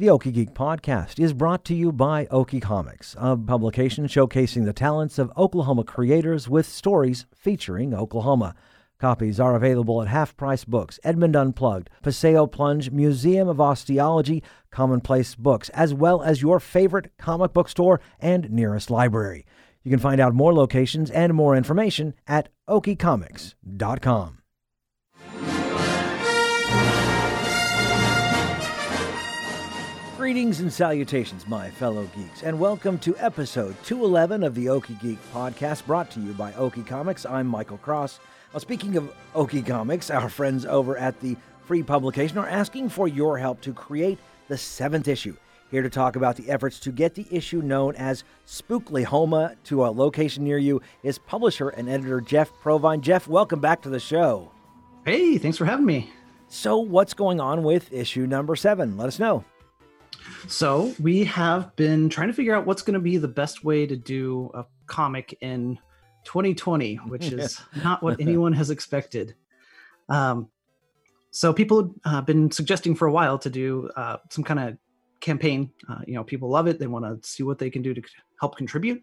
The Okie Geek podcast is brought to you by Okie Comics, a publication showcasing the talents of Oklahoma creators with stories featuring Oklahoma. Copies are available at Half Price Books, Edmond Unplugged, Paseo Plunge, Museum of Osteology, Commonplace Books, as well as your favorite comic book store and nearest library. You can find out more locations and more information at okiecomics.com. Greetings and salutations, my fellow geeks, and welcome to episode 211 of the Okie Geek podcast brought to you by Okie Comics. I'm Michael Cross. Now, speaking of Okie Comics, our friends over at the free publication are asking for your help to create the seventh issue. Here to talk about the efforts to get the issue known as Spookly Homa to a location near you is publisher and editor Jeff Provine. Jeff, welcome back to the show. Hey, thanks for having me. So, what's going on with issue number seven? Let us know. So we have been trying to figure out what's going to be the best way to do a comic in 2020, which is not what anyone has expected. Um, so people have uh, been suggesting for a while to do uh, some kind of campaign. Uh, you know, people love it; they want to see what they can do to help contribute.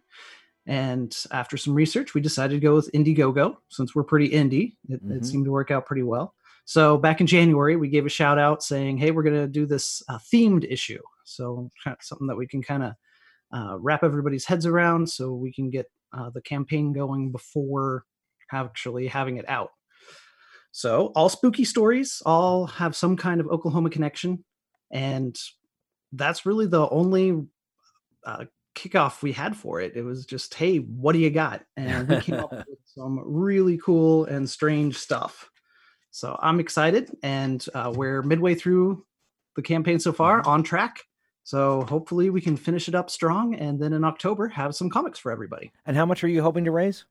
And after some research, we decided to go with Indiegogo since we're pretty indie. It, mm-hmm. it seemed to work out pretty well. So back in January, we gave a shout out saying, "Hey, we're going to do this uh, themed issue." So something that we can kind of uh, wrap everybody's heads around, so we can get uh, the campaign going before actually having it out. So all spooky stories all have some kind of Oklahoma connection, and that's really the only uh, kickoff we had for it. It was just, "Hey, what do you got?" And we came up with some really cool and strange stuff. So I'm excited, and uh, we're midway through the campaign so far, mm-hmm. on track. So hopefully we can finish it up strong, and then in October have some comics for everybody. And how much are you hoping to raise?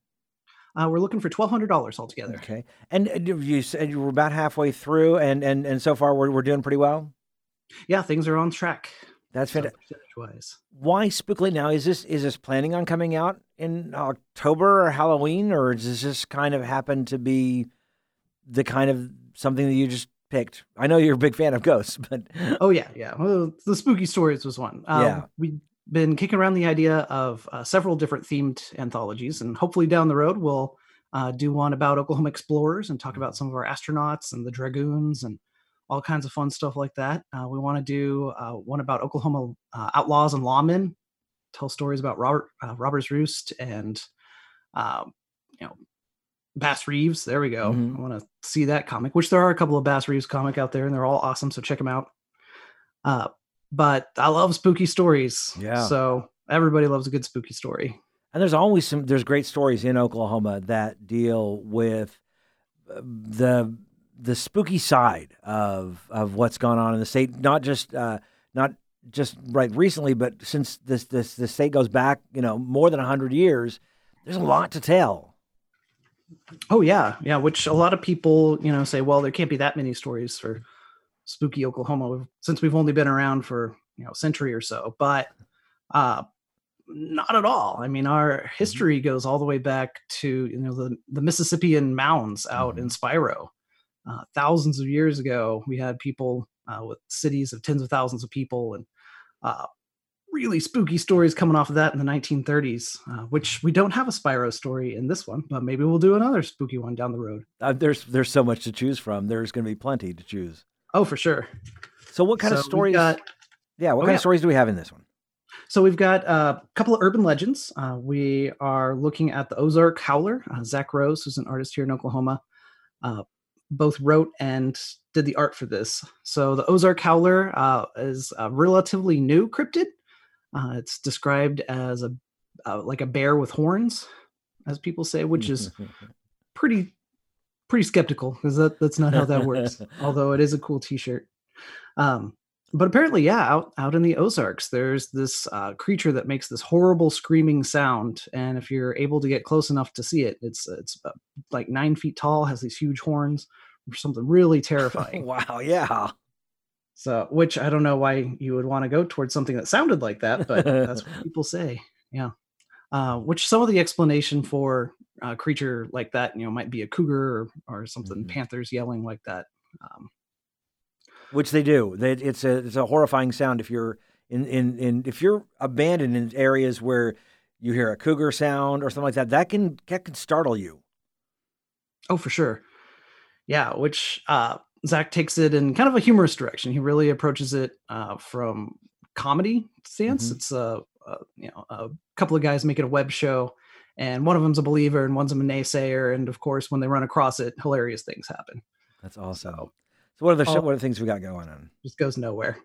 Uh, we're looking for twelve hundred dollars altogether. Okay, and you said you were about halfway through, and and and so far we're we're doing pretty well. Yeah, things are on track. That's fantastic. Wise. Why Spookly now? Is this is this planning on coming out in October or Halloween, or does this just kind of happen to be the kind of something that you just picked? I know you're a big fan of ghosts, but oh yeah, yeah. Well, the spooky stories was one. Um, yeah, we've been kicking around the idea of uh, several different themed anthologies, and hopefully down the road we'll uh, do one about Oklahoma explorers and talk about some of our astronauts and the dragoons and all kinds of fun stuff like that. Uh, we want to do uh, one about Oklahoma uh, outlaws and lawmen, tell stories about Robert uh, Robbers Roost and um, you know Bass Reeves. There we go. Mm-hmm. I want to see that comic, which there are a couple of Bass Reeves comic out there, and they're all awesome. So check them out. Uh, but I love spooky stories. Yeah. So everybody loves a good spooky story. And there's always some. There's great stories in Oklahoma that deal with uh, the the spooky side of of what's gone on in the state. Not just uh, not just right recently, but since this this the state goes back, you know, more than hundred years. There's a lot to tell. Oh yeah, yeah. Which a lot of people, you know, say, well, there can't be that many stories for spooky Oklahoma since we've only been around for you know a century or so. But uh, not at all. I mean, our mm-hmm. history goes all the way back to you know the the Mississippian mounds out mm-hmm. in Spiro. Uh, thousands of years ago, we had people uh, with cities of tens of thousands of people, and uh, really spooky stories coming off of that in the 1930s, uh, which we don't have a Spiro story in this one, but maybe we'll do another spooky one down the road. Uh, there's there's so much to choose from. There's going to be plenty to choose. Oh, for sure. So, what kind so of stories? Got, yeah, what oh, kind yeah. of stories do we have in this one? So we've got a couple of urban legends. Uh, we are looking at the Ozark Howler. Uh, Zach Rose, who's an artist here in Oklahoma, uh, both wrote and did the art for this. So the Ozark Howler uh, is a relatively new cryptid. Uh, it's described as a uh, like a bear with horns, as people say, which is pretty pretty skeptical because that, that's not how that works. Although it is a cool T-shirt. Um, but apparently, yeah, out out in the Ozarks, there's this uh, creature that makes this horrible screaming sound, and if you're able to get close enough to see it, it's it's like nine feet tall, has these huge horns, or something really terrifying. wow, yeah. So, which I don't know why you would want to go towards something that sounded like that, but that's what people say. Yeah. Uh, which some of the explanation for a creature like that, you know, might be a cougar or, or something, mm-hmm. panthers yelling like that. Um, which they do. They, it's a it's a horrifying sound if you're in, in in if you're abandoned in areas where you hear a cougar sound or something like that. That can that can startle you. Oh, for sure. Yeah, which uh, Zach takes it in kind of a humorous direction. He really approaches it uh, from comedy stance. Mhm. It's a, a you know a couple of guys making a web show, and one of them's a believer and one's a naysayer. And of course, when they run across it, hilarious things happen. That's awesome. So So what are the sh- Oh. what are the things we got going on? just goes nowhere.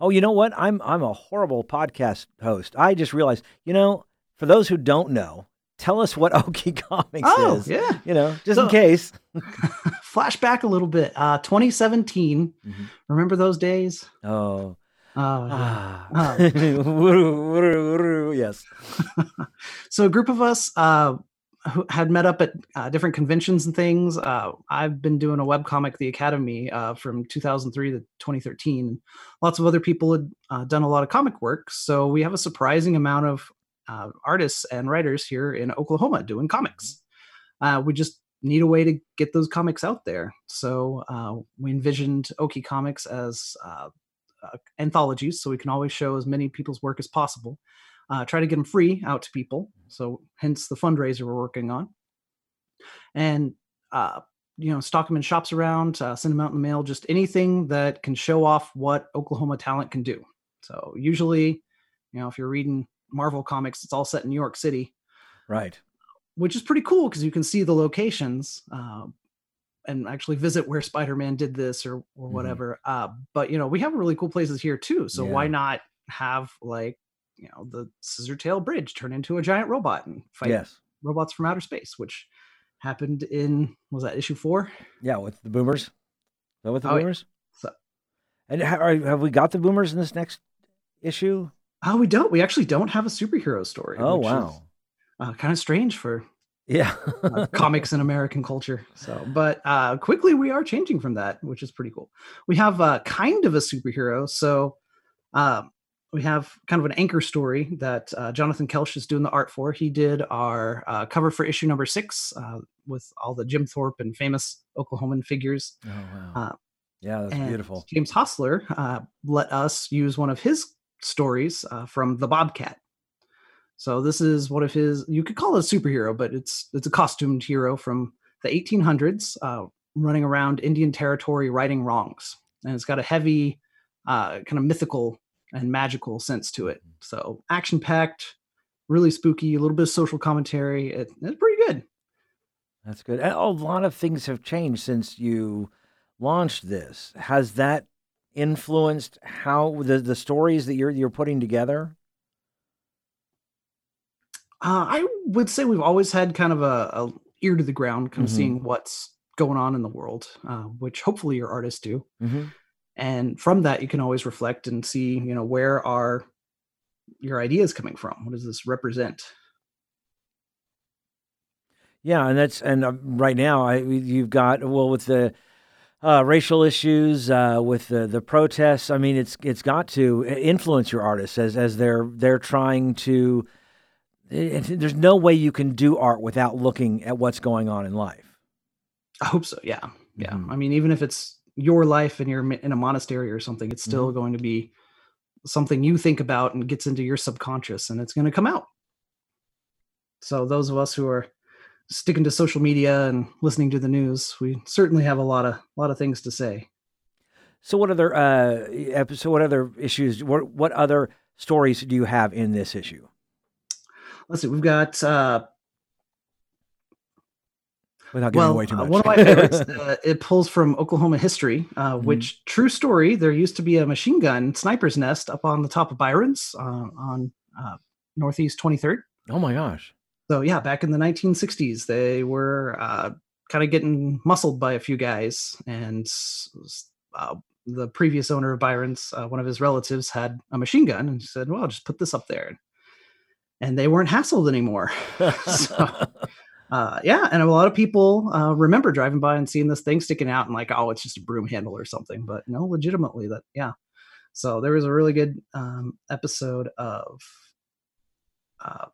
Oh, you know what? I'm I'm a horrible podcast host. I just realized. You know, for those who don't know, tell us what Okie Comics Oh is. yeah. You know, just in So- case. Flashback a little bit. Uh, 2017. Mhm. Remember those days? Oh. Oh, yeah. Ah. Woo, yes. so a group of us uh, who had met up at uh, different conventions and things. Uh, I've been doing a webcomic, The Academy, uh, from 2003 to 2013. Lots of other people had uh, done a lot of comic work, so we have a surprising amount of uh, artists and writers here in Oklahoma doing comics. Uh, we just need a way to get those comics out there, so uh, we envisioned Okie Comics as uh, uh, anthologies, so we can always show as many people's work as possible uh, try to get them free out to people. So hence the fundraiser we're working on. And uh, you know, stock them in shops around, uh, send them out in the mail, just anything that can show off what Oklahoma talent can do. So usually, you know, if you're reading Marvel comics, it's all set in New York City, Right. which is pretty cool because you can see the locations uh, and actually visit where Spider-Man did this or or Mhm. whatever. Uh, but you know, we have really cool places here too. So why not have like you know the Scissor Tail Bridge turn into a giant robot and fight Yes. robots from outer space, which happened in was that issue four? Yeah, with the boomers. Is with the Oh, yeah. boomers? So- And have we got the boomers in this next issue? Oh, we don't. We actually don't have a superhero story. Oh which is, wow. uh, kind of strange for Yeah. uh, comics in American culture. So, but uh, quickly we are changing from that, which is pretty cool. We have uh, kind of a superhero. So um, we have kind of an anchor story that uh, Jonathan Kelch is doing the art for. He did our uh, cover for issue number six uh, with all the Jim Thorpe and famous Oklahoman figures. Oh wow. Uh, yeah, that's beautiful. James Hostler uh, let us use one of his stories uh, from the Bobcat. So this is one of his. You could call it a superhero, but it's it's a costumed hero from the 1800s, uh, running around Indian territory righting wrongs, and it's got a heavy, uh, kind of mythical and magical sense to it. So action packed, really spooky, a little bit of social commentary. It, it's pretty good. That's good. A lot of things have changed since you launched this. Has that influenced how the, the stories that you're you're putting together? Uh, I would say we've always had kind of a, a ear to the ground, kind of Mhm. seeing what's going on in the world, uh, which hopefully your artists do. Mm-hmm. And from that, you can always reflect and see, you know, where are your ideas coming from? What does this represent? Yeah, and that's and uh, right now I you've got well with the uh, racial issues, uh, with the the protests. I mean, it's it's got to influence your artists as as they're they're trying to. it- there's no way you can do art without looking at what's going on in life. I hope so. Yeah. Yeah. Mhm. I mean, even if it's your life and you're in a monastery or something, it's still going to be something you think about and gets into your subconscious and it's going to come out. So, those of us who are sticking to social media and listening to the news, we certainly have a lot of a lot of things to say. So, what other uh, episode? What other issues? What what other stories do you have in this issue? Let's see. We've got uh, Without giving well, away too uh, much. one of my favorites. uh, it pulls from Oklahoma history, uh, Mhm. which true story. There used to be a machine gun sniper's nest up on the top of Byron's uh, on uh, Northeast 23rd. oh my gosh! So yeah, back in the 1960s, they were uh, kind of getting muscled by a few guys, and uh, the previous owner of Byron's, uh, one of his relatives, had a machine gun, and said, "Well, just put this up there," and they weren't hassled anymore. so, uh, yeah, and a lot of people uh, remember driving by and seeing this thing sticking out, and like, oh, it's just a broom handle or something. But no, legitimately, that yeah. So there was a really good um, episode of, uh,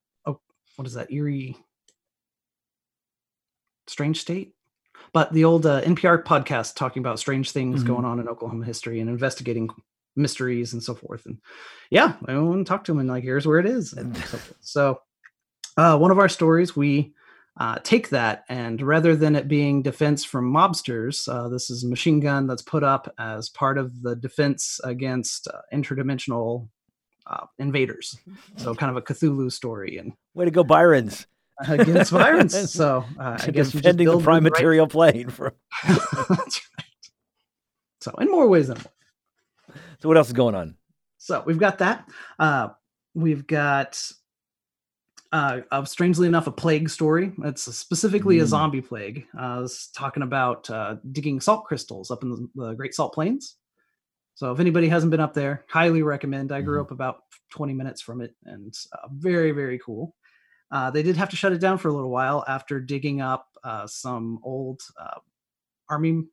what is that? Eerie, Strange State, but the old uh, NPR podcast talking about strange things Mhm. going on in Oklahoma history and investigating mysteries and so forth. And yeah, I went and talked to him and like, here's where it is. And so, so uh, one of our stories, we uh, take that and rather than it being defense from mobsters, uh, this is a machine gun that's put up as part of the defense against uh, interdimensional uh, invaders. So kind of a Cthulhu story and Way to go, Byron's. against violence. So uh, I guess we just defending the prime with right- material plane. From... That's right. So in more ways than one. So what else is going on? So we've got that. Uh, we've got, uh, uh, strangely enough, a plague story. It's specifically a Mm. zombie plague. Uh, I was talking about uh, digging salt crystals up in the, the Great Salt Plains. So if anybody hasn't been up there, highly recommend. I grew Mhm. up about 20 minutes from it, and uh, very very cool. Uh, they did have to shut it down for a little while after digging up uh, some old uh, army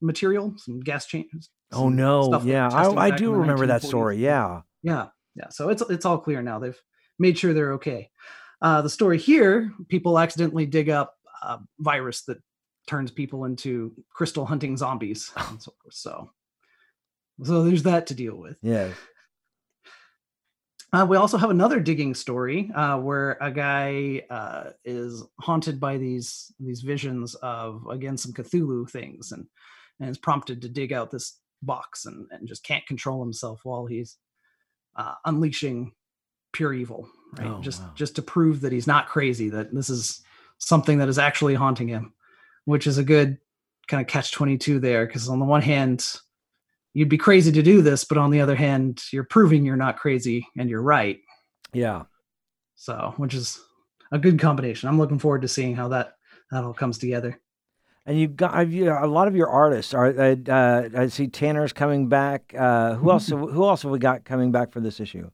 material, some gas chains. Oh no, yeah, I, I do remember that story. Yeah. Yeah, yeah. So it's it's all clear now. They've made sure they're okay. Uh, the story here: people accidentally dig up a virus that turns people into crystal hunting zombies. and so, forth. so, so there's that to deal with. Yeah. Uh, we also have another digging story uh, where a guy uh, is haunted by these these visions of again some Cthulhu things, and and is prompted to dig out this box and, and just can't control himself while he's uh, unleashing pure evil, right? Oh, just wow. just to prove that he's not crazy, that this is something that is actually haunting him, which is a good kind of catch twenty two there, because on the one hand, you'd be crazy to do this, but on the other hand, you're proving you're not crazy and you're right. Yeah. So, which is a good combination. I'm looking forward to seeing how that that all comes together. And you've got I've, you know, a lot of your artists are. Uh, I see Tanner's coming back. Uh, who else? Who else have we got coming back for this issue?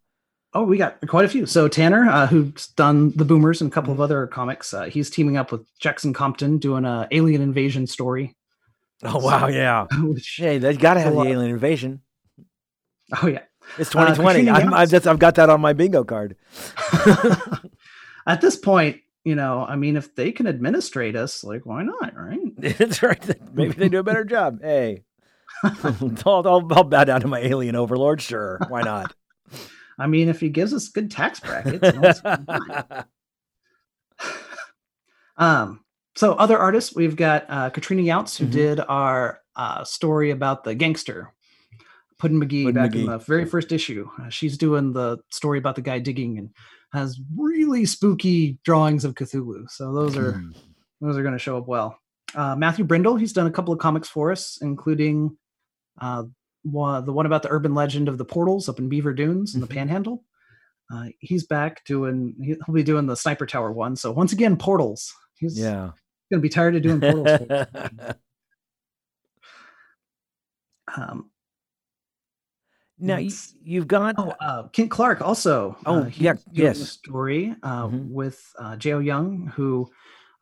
Oh, we got quite a few. So Tanner, uh, who's done the Boomers and a couple of other comics, uh, he's teaming up with Jackson Compton doing a alien invasion story. Oh wow, yeah. Which, Hey, they got to have the alien invasion. oh yeah. It's Uh, 2020. Katrina I'm, I've, Yates. that's, I've got that on my bingo card. At this point, you know, I mean, if they can administrate us, like, why not, right? It's right. Maybe they do a better job. Hey, I'll, I'll, I'll bow down to my alien overlord. Sure, why not? I mean, if he gives us good tax brackets, you know, it's fine. Um, so other artists, we've got uh, Katrina Younts, who Mhm. did our uh, story about the gangster Puddin McGee Puddin' back McGee. in the very first issue. Uh, she's doing the story about the guy digging and has really spooky drawings of Cthulhu. So those are Hmm. those are going to show up well. Uh, Matthew Brindle, he's done a couple of comics for us, including uh, one, the one about the urban legend of the portals up in Beaver Dunes in the Mhm. Panhandle. Uh, he's back doing. He'll be doing the Sniper Tower one. So once again, portals. He's yeah. gonna be tired of doing portals. um, now you you've got. oh, uh, Kent Clark also. Oh, uh, yeah, yes. story uh, Mhm. with uh, Jo Young, who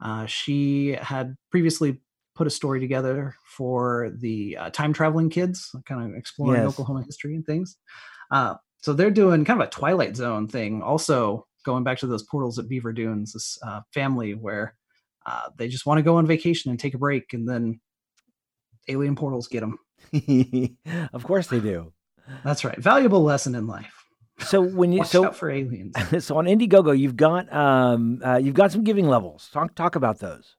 uh, she had previously put a story together for the uh, time traveling kids, kind of exploring Yes. Oklahoma history and things. Uh, so they're doing kind of a Twilight Zone thing, also going back to those portals at Beaver Dunes. This uh, family where uh, they just want to go on vacation and take a break, and then alien portals get them. of course they do. That's right. Valuable lesson in life. So when you Watch so for aliens. so on Indiegogo, you've got um uh, you've got some giving levels. Talk talk about those.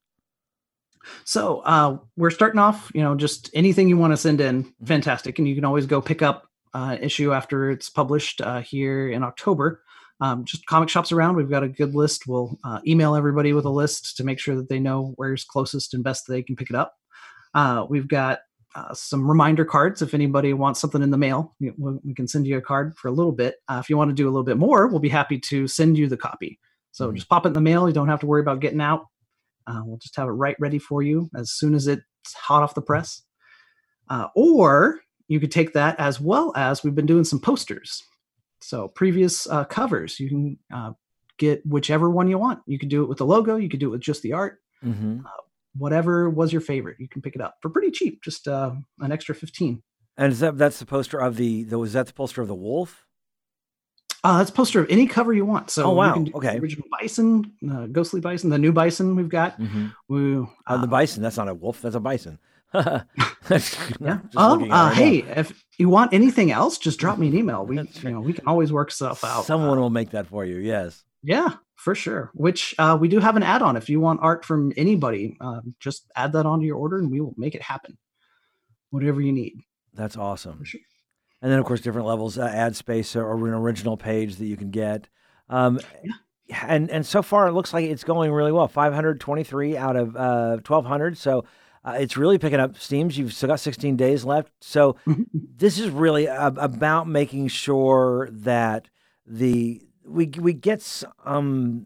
So uh, we're starting off, you know, just anything you want to send in, Mm-hmm. fantastic. And you can always go pick up uh, issue after it's published uh, here in October. Um, just comic shops around. We've got a good list. We'll uh, email everybody with a list to make sure that they know where's closest and best they can pick it up. Uh, we've got uh, some reminder cards. If anybody wants something in the mail, we, can send you a card for a little bit. Uh, if you want to do a little bit more, we'll be happy to send you the copy. So Mhm. just pop it in the mail. You don't have to worry about getting out. Uh, we'll just have it right ready for you as soon as it's hot off the press. Uh, or you could take that as well as we've been doing some posters. So previous uh, covers, you can uh, get whichever one you want. You can do it with the logo. You could do it with just the art. Mm-hmm. Whatever was your favorite, you can pick it up for pretty cheap, just uh, an extra fifteen. And is that that's the poster of the, the was that the poster of the wolf? Uh, that's a poster of any cover you want. So Oh, you wow. can do Okay. the original Bison, uh, Ghostly Bison, the new Bison we've got. Mm-hmm. We, Uh, uh, the bison. That's not a wolf. That's a bison. yeah. yeah. Oh, uh, hey, if you want anything else, just drop me an email. We, you know, we can always work stuff out. Someone Uh, will make that for you. Yes. yeah, for sure. Which uh, we do have an add-on. If you want art from anybody, um, just add that onto your order, and we will make it happen. Whatever you need. That's awesome. Sure. And then, of course, different levels, uh, ad space or, or an original page that you can get. Um, And and so far, it looks like it's going really well. 523 out of uh, 1,200. So uh, it's really picking up steams. You've still got 16 days left. So this is really ab- about making sure that the we we get some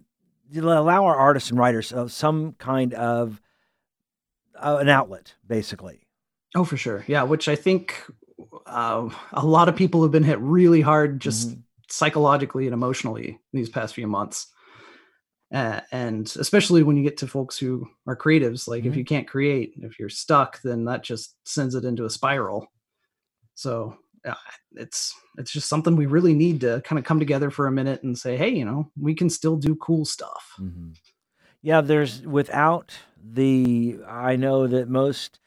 allow our artists and writers uh, some kind of uh, an outlet, basically. Oh, for sure. Yeah, which I think uh, a lot of people have been hit really hard just Mhm. psychologically and emotionally these past few months. Uh, and especially when you get to folks who are creatives, like if Mhm. you can't create, if you're stuck, then that just sends it into a spiral. So yeah, it's it's just something we really need to kind of come together for a minute and say, hey, you know, we can still do cool stuff. hmm Yeah, there's without the. I know that most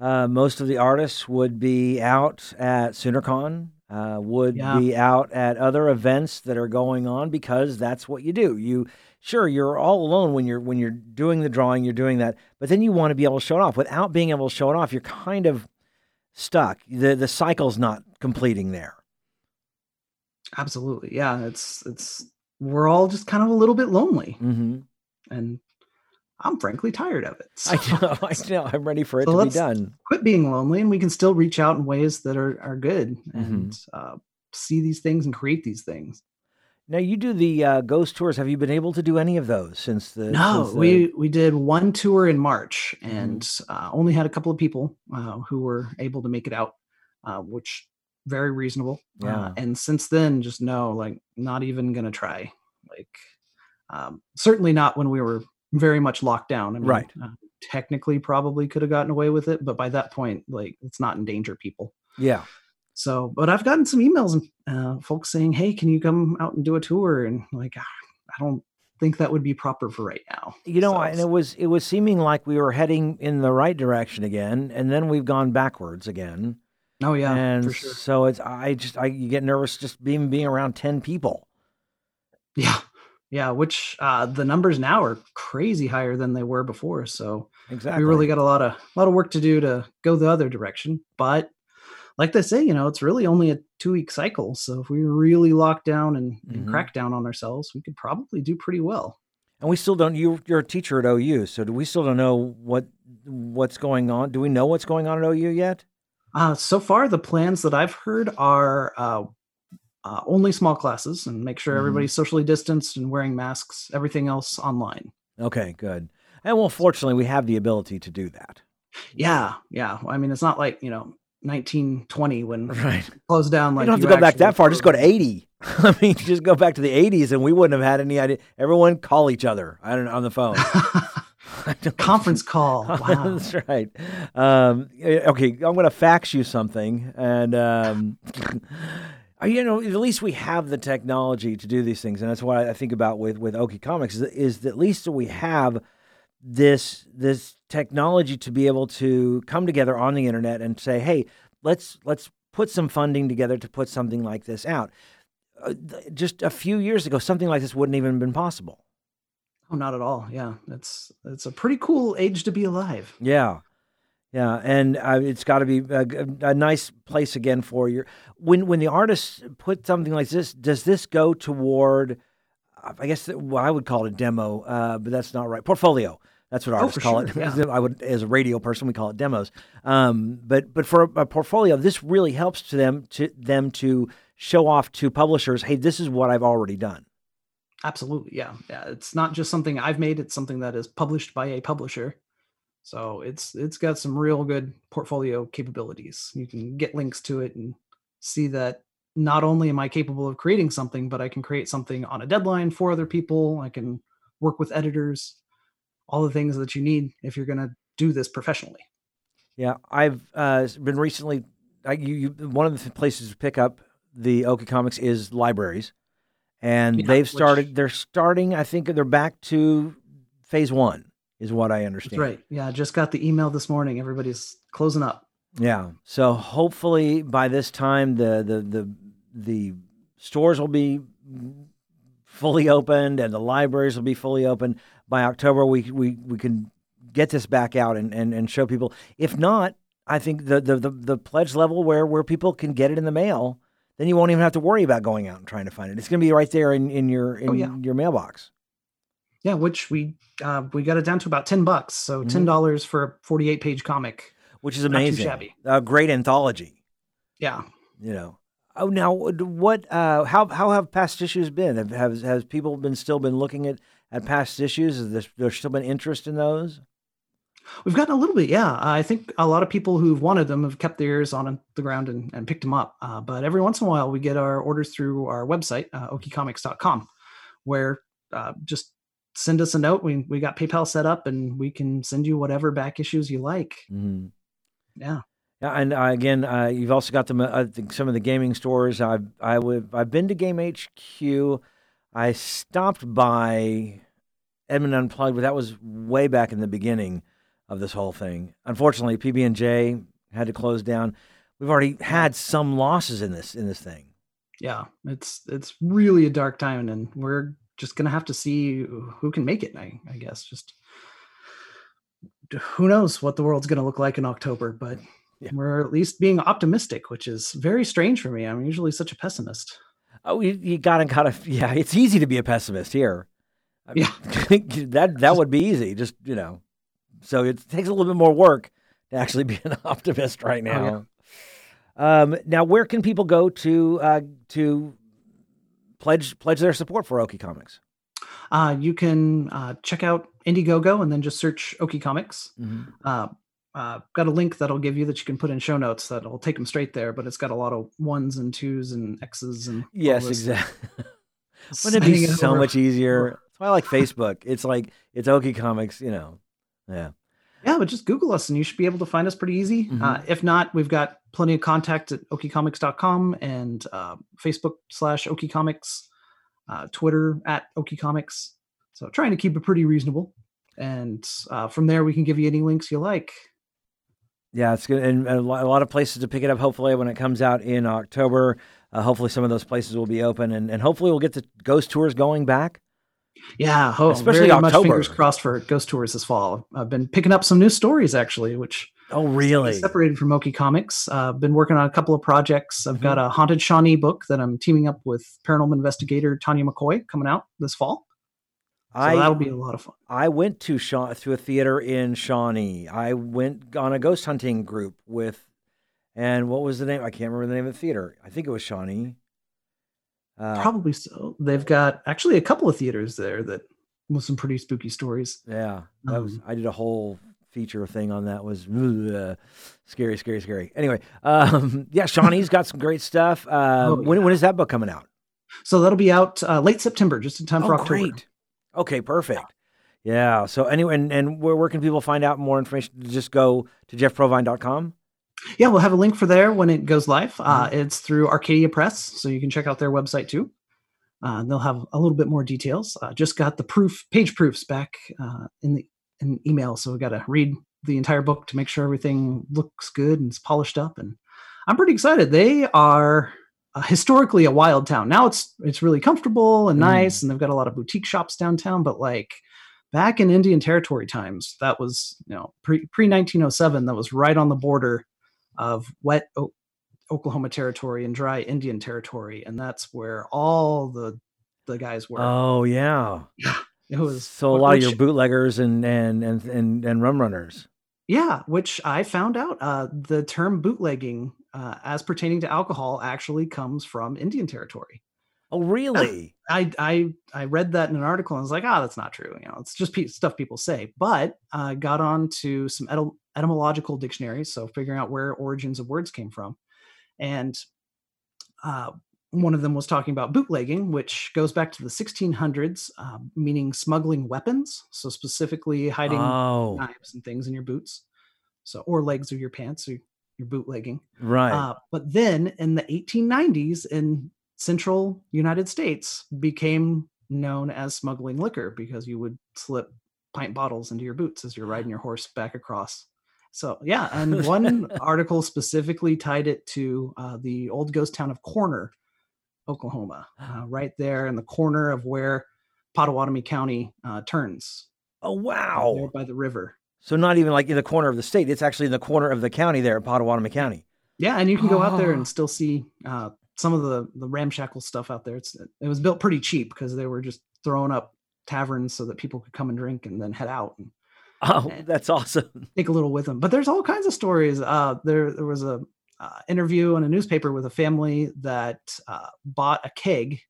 uh, most of the artists would be out at SoonerCon, uh, would Yeah. be out at other events that are going on because that's what you do. You sure you're all alone when you're when you're doing the drawing, you're doing that, but then you want to be able to show it off. Without being able to show it off, you're kind of stuck. the The cycle's not completing there. Absolutely. Yeah, it's it's we're all just kind of a little bit lonely. hmm And I'm frankly tired of it. I know. I know. I'm ready for it So to be done. quit being lonely and we can still reach out in ways that are, are good Mm-hmm. and uh, see these things and create these things. Now you do the uh, ghost tours. Have you been able to do any of those since the? No, since the- we we did one tour in March Mm-hmm. and uh, only had a couple of people uh, who were able to make it out, uh, which very reasonable. Yeah. Uh, and since then, just no, like not even gonna try. Like um, certainly not when we were very much locked down. I mean, Right. Uh, technically, probably could have gotten away with it, but by that point, like let's not endanger people. yeah. So, but I've gotten some emails and uh, folks saying, "Hey, can you come out and do a tour?" And like, "Ah, I don't think that would be proper for right now. You know, So and it was it was seeming like we were heading in the right direction again, and then we've gone backwards again. oh yeah, and sure. so it's I just I you get nervous just being being around ten people. Yeah, yeah. Which uh, the numbers now are crazy higher than they were before. So Exactly. we really got a lot of a lot of work to do to go the other direction. But like they say, you know, it's really only a two week cycle. So if we really lock down and, and Mhm. crack down on ourselves, we could probably do pretty well. and we still don't. You you're a teacher at OU, so do we still don't know what what's going on? Do we know what's going on at OU yet? Uh, so far, the plans that I've heard are uh, uh, only small classes and make sure Mhm. everybody's socially distanced and wearing masks. Everything else online. Okay, good. And well, fortunately, we have the ability to do that. Yeah, yeah. I mean, it's not like you know 1920 when Right. closed down. Like you don't have you to go back that far. Just go to 80. I mean, just go back to the 80s and we wouldn't have had any idea. Everyone call each other I don't know, on the phone. Conference call. Wow. That's right. Um, eh, okay, I'm going to fax you something. And, um, uh, you know, at least we have the technology to do these things. And that's what I think about with, with Okie Comics is, that- is that at least we have this this technology to be able to come together on the internet and say, hey, let's let's put some funding together to put something like this out. Uh, th- just a few years ago, something like this wouldn't even have been possible. Oh, not at all. Yeah, it's it's a pretty cool age to be alive. Yeah, yeah, and uh, it's got to be a, a nice place again for you. When when the artists put something like this, does this go toward? I guess well, I would call it a demo, uh, but that's not right. Portfolio. That's what Oh, artists for call sure, it. yeah. I would, as a radio person, we call it demos. Um, but but for a, a portfolio, this really helps to them to them to show off to publishers. Hey, this is what I've already done. Absolutely. Yeah. Yeah. It's not just something I've made, it's something that is published by a publisher. So it's it's got some real good portfolio capabilities. You can get links to it and see that not only am I capable of creating something, but I can create something on a deadline for other people. I can work with editors, all the things that you need if you're going to do this professionally. Yeah, I've uh, been recently. I, you, you, one of the places to pick up the Okie comics is libraries. and Yeah, they've which- started. They're starting. I think they're back to phase one, is what I That's understand. right. Yeah, I just got the email this morning. Everybody's closing up. Yeah. So hopefully by this time the the the the stores will be fully opened and the libraries will be fully open by October. We we we can get this back out and and, and show people. If not, I think the, the the the pledge level where where people can get it in the mail, then you won't even have to worry about going out and trying to find it. It's going to be right there in in your in Oh, yeah. your mailbox. Yeah, which we uh, we got it down to about ten bucks. So Mhm. ten dollars for a forty-eight page comic. Which is amazing. A great anthology. Yeah. you know. Oh, now what? Uh, how how have past issues been? Have, have has people been still been looking at at past issues? Has there, there's still been interest in those? We've gotten a little bit, yeah. I think a lot of people who've wanted them have kept their ears on the ground and, and picked them up. Uh, but every once in a while, we get our orders through our website, uh, okiecomics.com, where uh, just send us a note. We, we got PayPal set up and we can send you whatever back issues you like. Mm-hmm. Yeah. Yeah, and uh, again, uh, you've also got them. uh, I think some of the gaming stores. I've I would I've been to Game HQ. I stopped by Edmond Unplugged, but that was way back in the beginning of this whole thing. Unfortunately, PB and J had to close down. We've already had some losses in this in this thing. Yeah. It's it's really a dark time and we're just gonna have to see who can make it, I, I guess. Just who knows what the world's gonna look like in October, but Yeah. we're at least being optimistic, which is very strange for me. I'm usually such a pessimist. Oh, you, you gotta gotta yeah. It's easy to be a pessimist here. I mean, that that would be easy. Just you know, so it takes a little bit more work to actually be an optimist right Oh, yeah. now. Um, now, where can people go to uh, to pledge pledge their support for Okie Comics? Uh, you can uh, check out Indiegogo and then just search Okie Comics. Uh, uh, got a link that'll give you that you can put in show notes that'll take them straight there, but it's got a lot of ones and twos and X's and Yes, exactly. Wouldn't it be so over. much easier? That's why I like Facebook. It's like it's Okie Comics. You know, yeah. Yeah, but just Google us and you should be able to find us pretty easy. Mhm. Uh, if not, we've got plenty of contact at okiecomics.com and uh, Facebook slash okiecomics, uh, Twitter at okiecomics. So trying to keep it pretty reasonable. And uh, from there, we can give you any links you like. Yeah, it's good, and a lot of places to pick it up. Hopefully, when it comes out in October, uh, hopefully some of those places will be open, and, and hopefully we'll get the ghost tours going back. Yeah, oh, Especially very much October. fingers crossed for Ghost Tours this fall. I've been picking up some new stories actually, which Oh, really? separated from Okie Comics. I've uh, been working on a couple of projects. I've Mm-hmm. got a Haunted Shawnee book that I'm teaming up with paranormal investigator Tanya McCoy coming out this fall. So I that'll be a lot of fun. I went to Shaw through a theater in Shawnee. I went on a ghost hunting group with, and what was the name? I can't remember the name of the theater. I think it was Shawnee. Uh, Probably so. They've got actually a couple of theaters there that with some pretty spooky stories. Yeah, that was. Um, I did a whole feature thing on that. Was uh, scary, scary, scary. Anyway, um, yeah, Shawnee's got some great stuff. Uh, Oh, when when is that book coming out? So that'll be out uh, late September, just in time for oh, October. great. Okay, perfect. Yeah. So anyway, and, and where, where can people find out more information? Just go to jeffprovine.com. Yeah, we'll have a link for there when it goes live. Uh, Mm-hmm. it's through Arcadia Press, so you can check out their website too. Uh, they'll have a little bit more details. Uh, just got the proof page proofs back uh, in the in email, so we got to read the entire book to make sure everything looks good and it's polished up. And I'm pretty excited. They are uh, historically a wild town. Now it's it's really comfortable and Mm. nice, and they've got a lot of boutique shops downtown. But like back in Indian Territory times, that was you know pre pre 1907. That was right on the border of wet o- Oklahoma territory and dry Indian territory, and that's where all the the guys were. Oh yeah. it was So a lot of your bootleggers and and and and, and rum runners. Yeah, which I found out uh, the term bootlegging uh, as pertaining to alcohol actually comes from Indian territory. Oh really? I I I read that in an article and I was like, ah, that's not true. You know, it's just pe- stuff people say. But I got on to some etym- etymological dictionaries, so figuring out where origins of words came from, and uh, one of them was talking about bootlegging, which goes back to the 1600s, uh, meaning smuggling weapons. So specifically hiding oh knives and things in your boots, so or legs of your pants, or you're bootlegging. right. Uh, but then in the 1890s, in central United States became known as smuggling liquor because you would slip pint bottles into your boots as you're riding your horse back across. So yeah, and one article specifically tied it to uh, the old ghost town of Corner, Oklahoma, uh, right there in the corner of where Pottawatomie County uh, turns. Oh wow! There by the river. So not even like in the corner of the state; it's actually in the corner of the county there at Pottawatomie County. Yeah, and you can go out there and still see uh, some of the the ramshackle stuff out there. It's it was built pretty cheap because they were just throwing up taverns so that people could come and drink and then head out. And, oh, that's awesome! Take a little with them. But there's all kinds of stories. Uh, there there was a uh, interview in a newspaper with a family that uh, bought a keg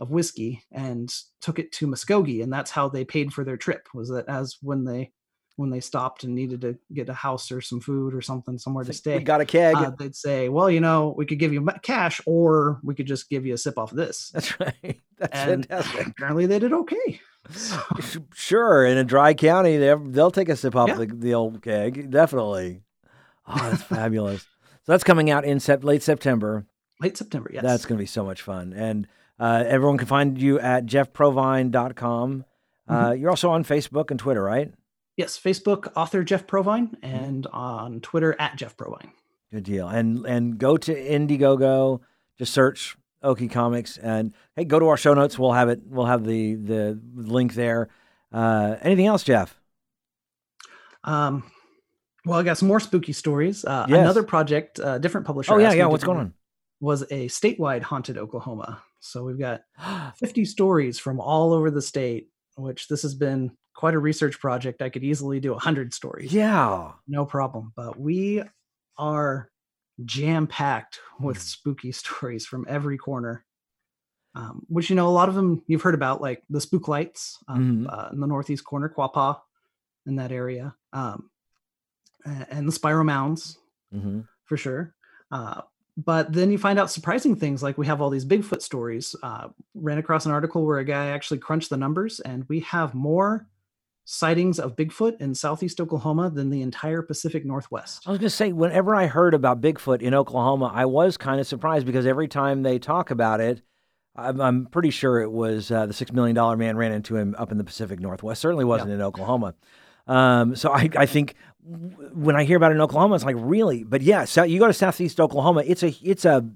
of whiskey and took it to Muskogee, and that's how they paid for their trip. Was that as when they when they stopped and needed to get a house or some food or something somewhere to stay. We got a keg. Uh, they'd say, "Well, you know, we could give you cash, or we could just give you a sip off of this." That's right. That's and fantastic. Apparently, they did okay. So. Sure, in a dry county, they they'll take a sip off yeah. the, the old keg. Definitely. Oh, that's fabulous. So that's coming out in sep- late September. Late September, yes. That's going to be so much fun. And uh, everyone can find you at jeffprovine.com. Uh, mm-hmm. You're also on Facebook and Twitter, right? Yes, Facebook author Jeff Provine and on Twitter at Jeff Provine. Good deal. And and go to Indiegogo, just search Okie Comics and hey, go to our show notes. We'll have it. We'll have the the link there. Uh, anything else, Jeff? Um, well, I got some more spooky stories. Uh, yes. Another project, uh, different publisher. Oh yeah, yeah. What's going on? Was a statewide haunted Oklahoma. So we've got 50 stories from all over the state, which this has been quite a research project. I could easily do 100 stories. Yeah. No problem. But we are jam packed with mm. spooky stories from every corner. Um, which you know a lot of them you've heard about, like the spook lights um, mm-hmm. uh, in the northeast corner, Quapaw, in that area, um, and the spiral mounds mm-hmm. for sure. Uh, but then you find out surprising things like we have all these bigfoot stories uh, ran across an article where a guy actually crunched the numbers and we have more sightings of bigfoot in southeast oklahoma than the entire pacific northwest i was going to say whenever i heard about bigfoot in oklahoma i was kind of surprised because every time they talk about it i'm, I'm pretty sure it was uh, the six million dollar man ran into him up in the pacific northwest certainly wasn't yeah. in oklahoma um, so I, I think when I hear about it in Oklahoma, it's like really, but yeah, so you go to Southeast Oklahoma, it's a, it's a,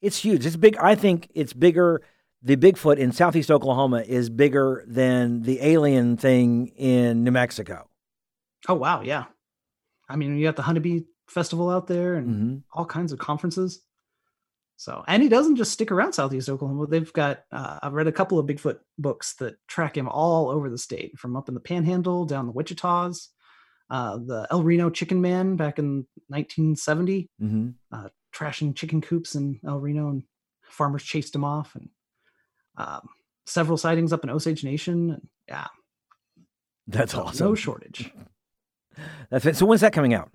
it's huge. It's big. I think it's bigger. The Bigfoot in Southeast Oklahoma is bigger than the alien thing in New Mexico. Oh wow, yeah. I mean, you got the Honobia Festival out there and mm-hmm. all kinds of conferences. So, and he doesn't just stick around Southeast Oklahoma. They've got, uh, I've read a couple of Bigfoot books that track him all over the state, from up in the Panhandle down the Wichitas, uh, the El Reno Chicken Man back in 1970, mm-hmm. uh, trashing chicken coops in El Reno, and farmers chased him off, and um, several sightings up in Osage Nation. And yeah, that's so awesome. No shortage. That's it. So when's that coming out?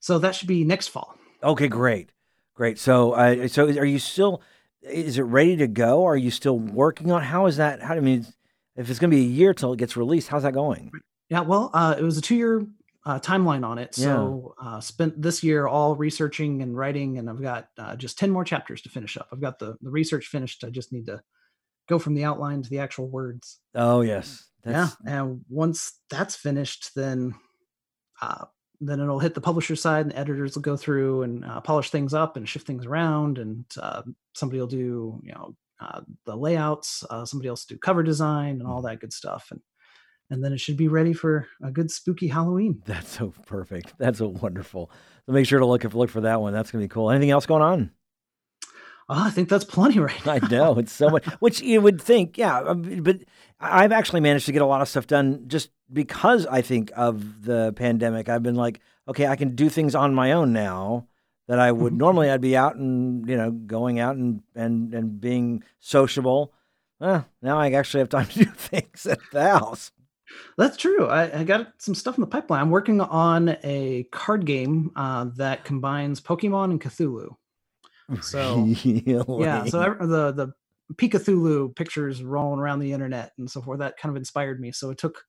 So that should be next fall. Okay, great. Great. So, uh, so are you still? Is it ready to go? Are you still working on? How is that? How do I mean, if it's going to be a year till it gets released, how's that going? Yeah. Well, uh, it was a two-year uh, timeline on it. So, yeah. uh, spent this year all researching and writing, and I've got uh, just ten more chapters to finish up. I've got the the research finished. I just need to go from the outline to the actual words. Oh yes. That's... Yeah. And once that's finished, then uh, then it'll hit the publisher side and editors will go through and uh, polish things up and shift things around and uh, somebody will do you know uh, the layouts uh, somebody else do cover design and all that good stuff and and then it should be ready for a good spooky halloween that's so perfect that's so wonderful so make sure to look look for that one that's gonna be cool anything else going on Oh, I think that's plenty right now. I know it's so much, which you would think, yeah. Um, but I've actually managed to get a lot of stuff done just because I think of the pandemic. I've been like, okay, I can do things on my own now that I would mm-hmm. normally. I'd be out and you know going out and and and being sociable. Well, now I actually have time to do things at the house. That's true. I, I, got some stuff in the pipeline. I'm working on a card game uh, that combines Pokemon and Cthulhu. So really? yeah, so the the Pikachu pictures rolling around the internet and so forth that kind of inspired me. So it took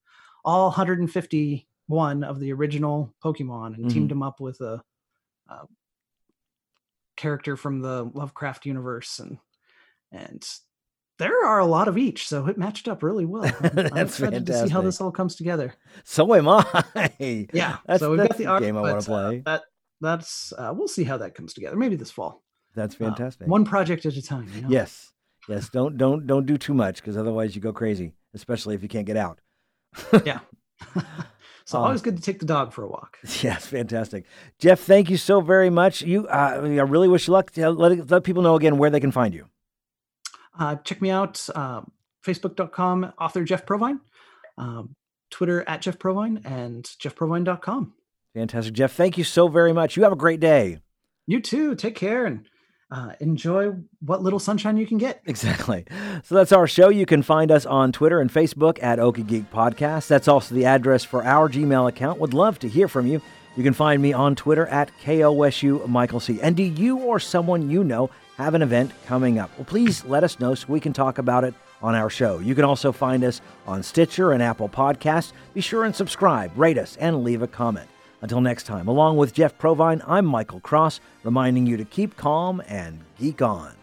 all 151 of the original Pokemon and mm-hmm. teamed them up with a, a, character from the Lovecraft universe and and there are a lot of each, so it matched up really well. I'm, I'm That's excited to see how this all comes together. So am I. Yeah, That's, so we've that's got the art game I want to uh, play. that that's uh, we'll see how that comes together. Maybe this fall. that's Uh, fantastic. one project at a time. You know? Yes. Yes. Don't don't don't do too much because otherwise you go crazy, especially if you can't get out. Yeah. so Um, always good to take the dog for a walk. Yes, fantastic, Jeff. Thank you so very much. You, uh, I really wish you luck. Let let people know again where they can find you. Uh, check me out. Uh, Facebook.com author Jeff Provine, um, Twitter at Jeff Provine, and JeffProvine.com. Fantastic, Jeff. Thank you so very much. You have a great day. You too. Take care and uh, enjoy what little sunshine you can get. Exactly. So that's our show. You can find us on Twitter and Facebook at Okie Geek Podcast. That's also the address for our Gmail account. Would love to hear from you. You can find me on Twitter at KOSU Michael C. And do you or someone you know have an event coming up? Well, please let us know so we can talk about it on our show. You can also find us on Stitcher and Apple Podcasts. Be sure and subscribe, rate us, and leave a comment. Until next time, along with Jeff Provine, I'm Michael Cross, reminding you to keep calm and geek on.